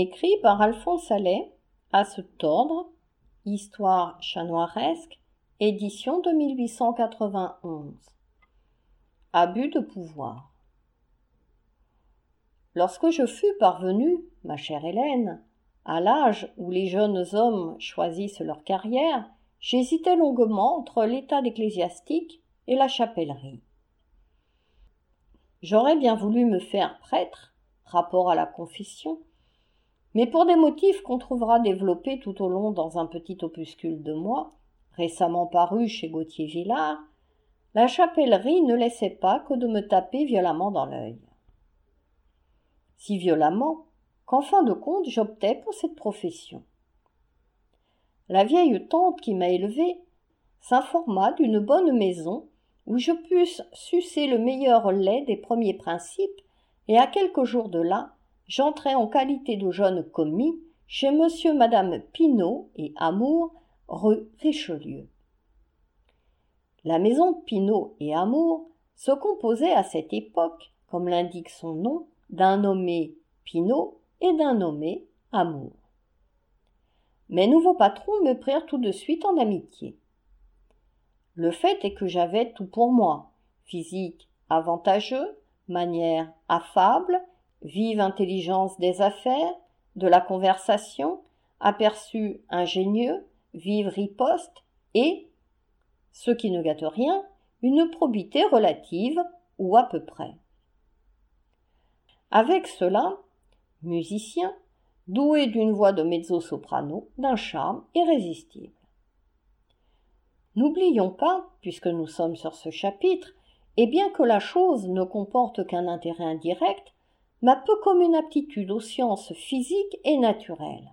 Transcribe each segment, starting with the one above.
écrit par Alphonse Allais, à se tordre, Histoire chanoiresque, édition de 1891. Abus de pouvoir. Lorsque je fus parvenu, ma chère Hélène, à l'âge où les jeunes hommes choisissent leur carrière, j'hésitais longuement entre l'état d'ecclésiastique et la chapellerie. J'aurais bien voulu me faire prêtre, rapport à la confession, mais pour des motifs qu'on trouvera développés tout au long dans un petit opuscule de moi, récemment paru chez Gauthier Villard, la chapellerie ne laissait pas que de me taper violemment dans l'œil. Si violemment qu'en fin de compte j'optais pour cette profession. La vieille tante qui m'a élevée s'informa d'une bonne maison où je pusse sucer le meilleur lait des premiers principes, et à quelques jours de là, j'entrai en qualité de jeune commis chez monsieur madame Pinault et Amour, rue Richelieu. La maison Pinault et Amour se composait à cette époque, comme l'indique son nom, d'un nommé Pinault et d'un nommé Amour. Mes nouveaux patrons me prirent tout de suite en amitié. Le fait est que j'avais tout pour moi physique avantageux, manière affable, vive intelligence des affaires, de la conversation, aperçu ingénieux, vive riposte et, ce qui ne gâte rien, une probité relative ou à peu près. Avec cela, musicien, doué d'une voix de mezzo-soprano, d'un charme irrésistible. N'oublions pas, puisque nous sommes sur ce chapitre, et bien que la chose ne comporte qu'un intérêt indirect, ma peu commune aptitude aux sciences physiques et naturelles.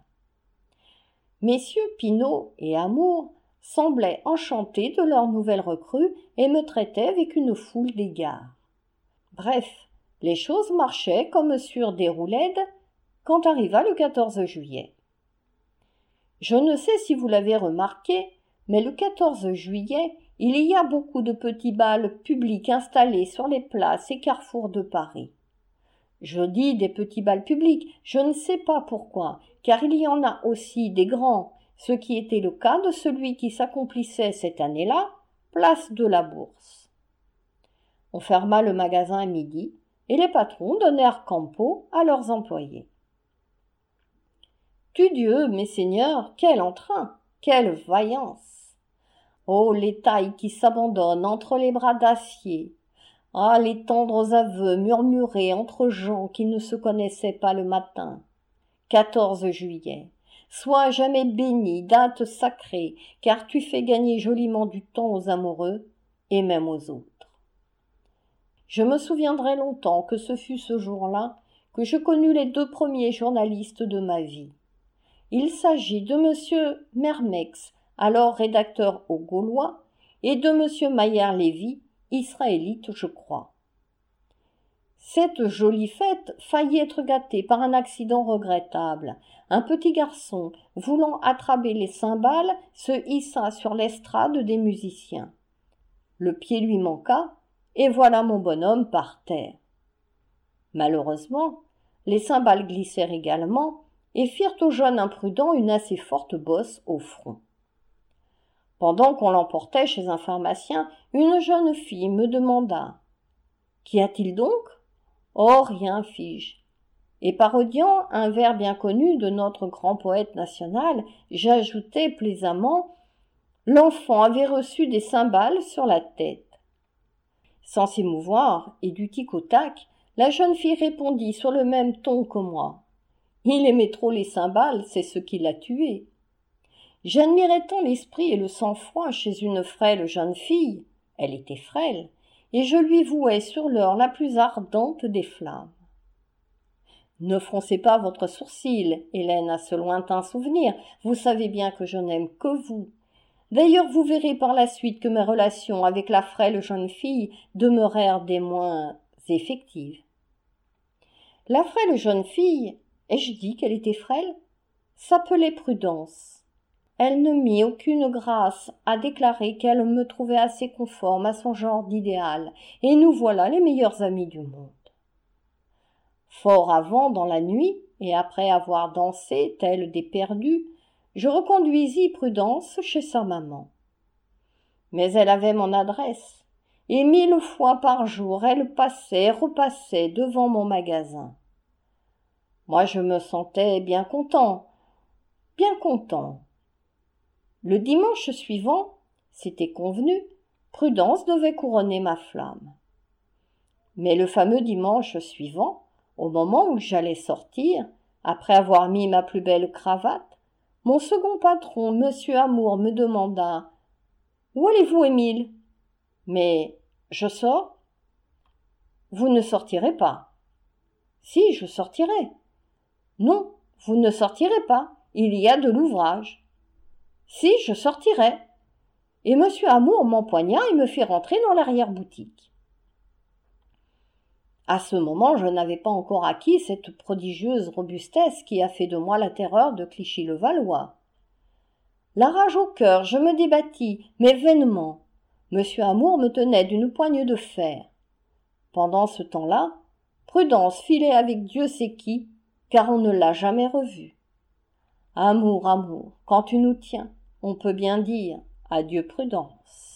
Messieurs Pinault et Amour semblaient enchantés de leur nouvelle recrue et me traitaient avec une foule d'égards. Bref, les choses marchaient comme sur des roulettes quand arriva le 14 juillet. Je ne sais si vous l'avez remarqué, mais le 14 juillet, il y a beaucoup de petits bals publics installés sur les places et carrefours de Paris. Je dis des petits bals publics, je ne sais pas pourquoi, car il y en a aussi des grands, ce qui était le cas de celui qui s'accomplissait cette année-là, place de la Bourse. On ferma le magasin à midi, et les patrons donnèrent campo à leurs employés. Dieu, mes seigneurs, quel entrain, quelle vaillance. Oh, les tailles qui s'abandonnent entre les bras d'acier, ah, les tendres aveux murmurés entre gens qui ne se connaissaient pas le matin. 14 juillet. Sois jamais béni, date sacrée, car tu fais gagner joliment du temps aux amoureux et même aux autres. Je me souviendrai longtemps que ce fut ce jour-là que je connus les deux premiers journalistes de ma vie. Il s'agit de monsieur Mermex, alors rédacteur au Gaulois, et de monsieur Maillard-Lévy, israélite, je crois. Cette jolie fête faillit être gâtée par un accident regrettable. Un petit garçon, voulant attraper les cymbales, se hissa sur l'estrade des musiciens. Le pied lui manqua, et voilà mon bonhomme par terre. Malheureusement, les cymbales glissèrent également et firent au jeune imprudent une assez forte bosse au front. Pendant qu'on l'emportait chez un pharmacien, une jeune fille me demanda Qu'y a-t-il donc? Oh, rien, fis-je. Et parodiant un vers bien connu de notre grand poète national, j'ajoutai plaisamment L'enfant avait reçu des cymbales sur la tête. Sans s'émouvoir et du tic au tac, la jeune fille répondit sur le même ton que moi. Il aimait trop les cymbales, c'est ce qui l'a tué. J'admirais tant l'esprit et le sang-froid chez une frêle jeune fille, elle était frêle, et je lui vouais sur l'heure la plus ardente des flammes. Ne froncez pas votre sourcil, Hélène, à ce lointain souvenir. Vous savez bien que je n'aime que vous. D'ailleurs, vous verrez par la suite que mes relations avec la frêle jeune fille demeurèrent des moins effectives. La frêle jeune fille, ai-je dit qu'elle était frêle? S'appelait Prudence elle ne mit aucune grâce à déclarer qu'elle me trouvait assez conforme à son genre d'idéal, et nous voilà les meilleurs amis du monde. Fort avant dans la nuit, et après avoir dansé tels des perdus, je reconduisis Prudence chez sa maman. Mais elle avait mon adresse, et mille fois par jour elle passait, repassait devant mon magasin. Moi je me sentais bien content, bien content. Le dimanche suivant, c'était convenu, Prudence devait couronner ma flamme. Mais le fameux dimanche suivant, au moment où j'allais sortir, après avoir mis ma plus belle cravate, mon second patron, monsieur Amour, me demanda Où allez-vous, Émile? Mais je sors Vous ne sortirez pas. Si, je sortirai. Non, vous ne sortirez pas. Il y a de l'ouvrage. Si, je sortirai. Et monsieur Amour m'empoigna et me fit rentrer dans l'arrière-boutique. À ce moment, je n'avais pas encore acquis cette prodigieuse robustesse qui a fait de moi la terreur de Clichy-le-Valois. La rage au cœur, je me débattis, mais vainement. Monsieur Amour me tenait d'une poigne de fer. Pendant ce temps-là, Prudence filait avec Dieu sait qui, car on ne l'a jamais revue. Amour, amour, quand tu nous tiens, on peut bien dire adieu Prudence.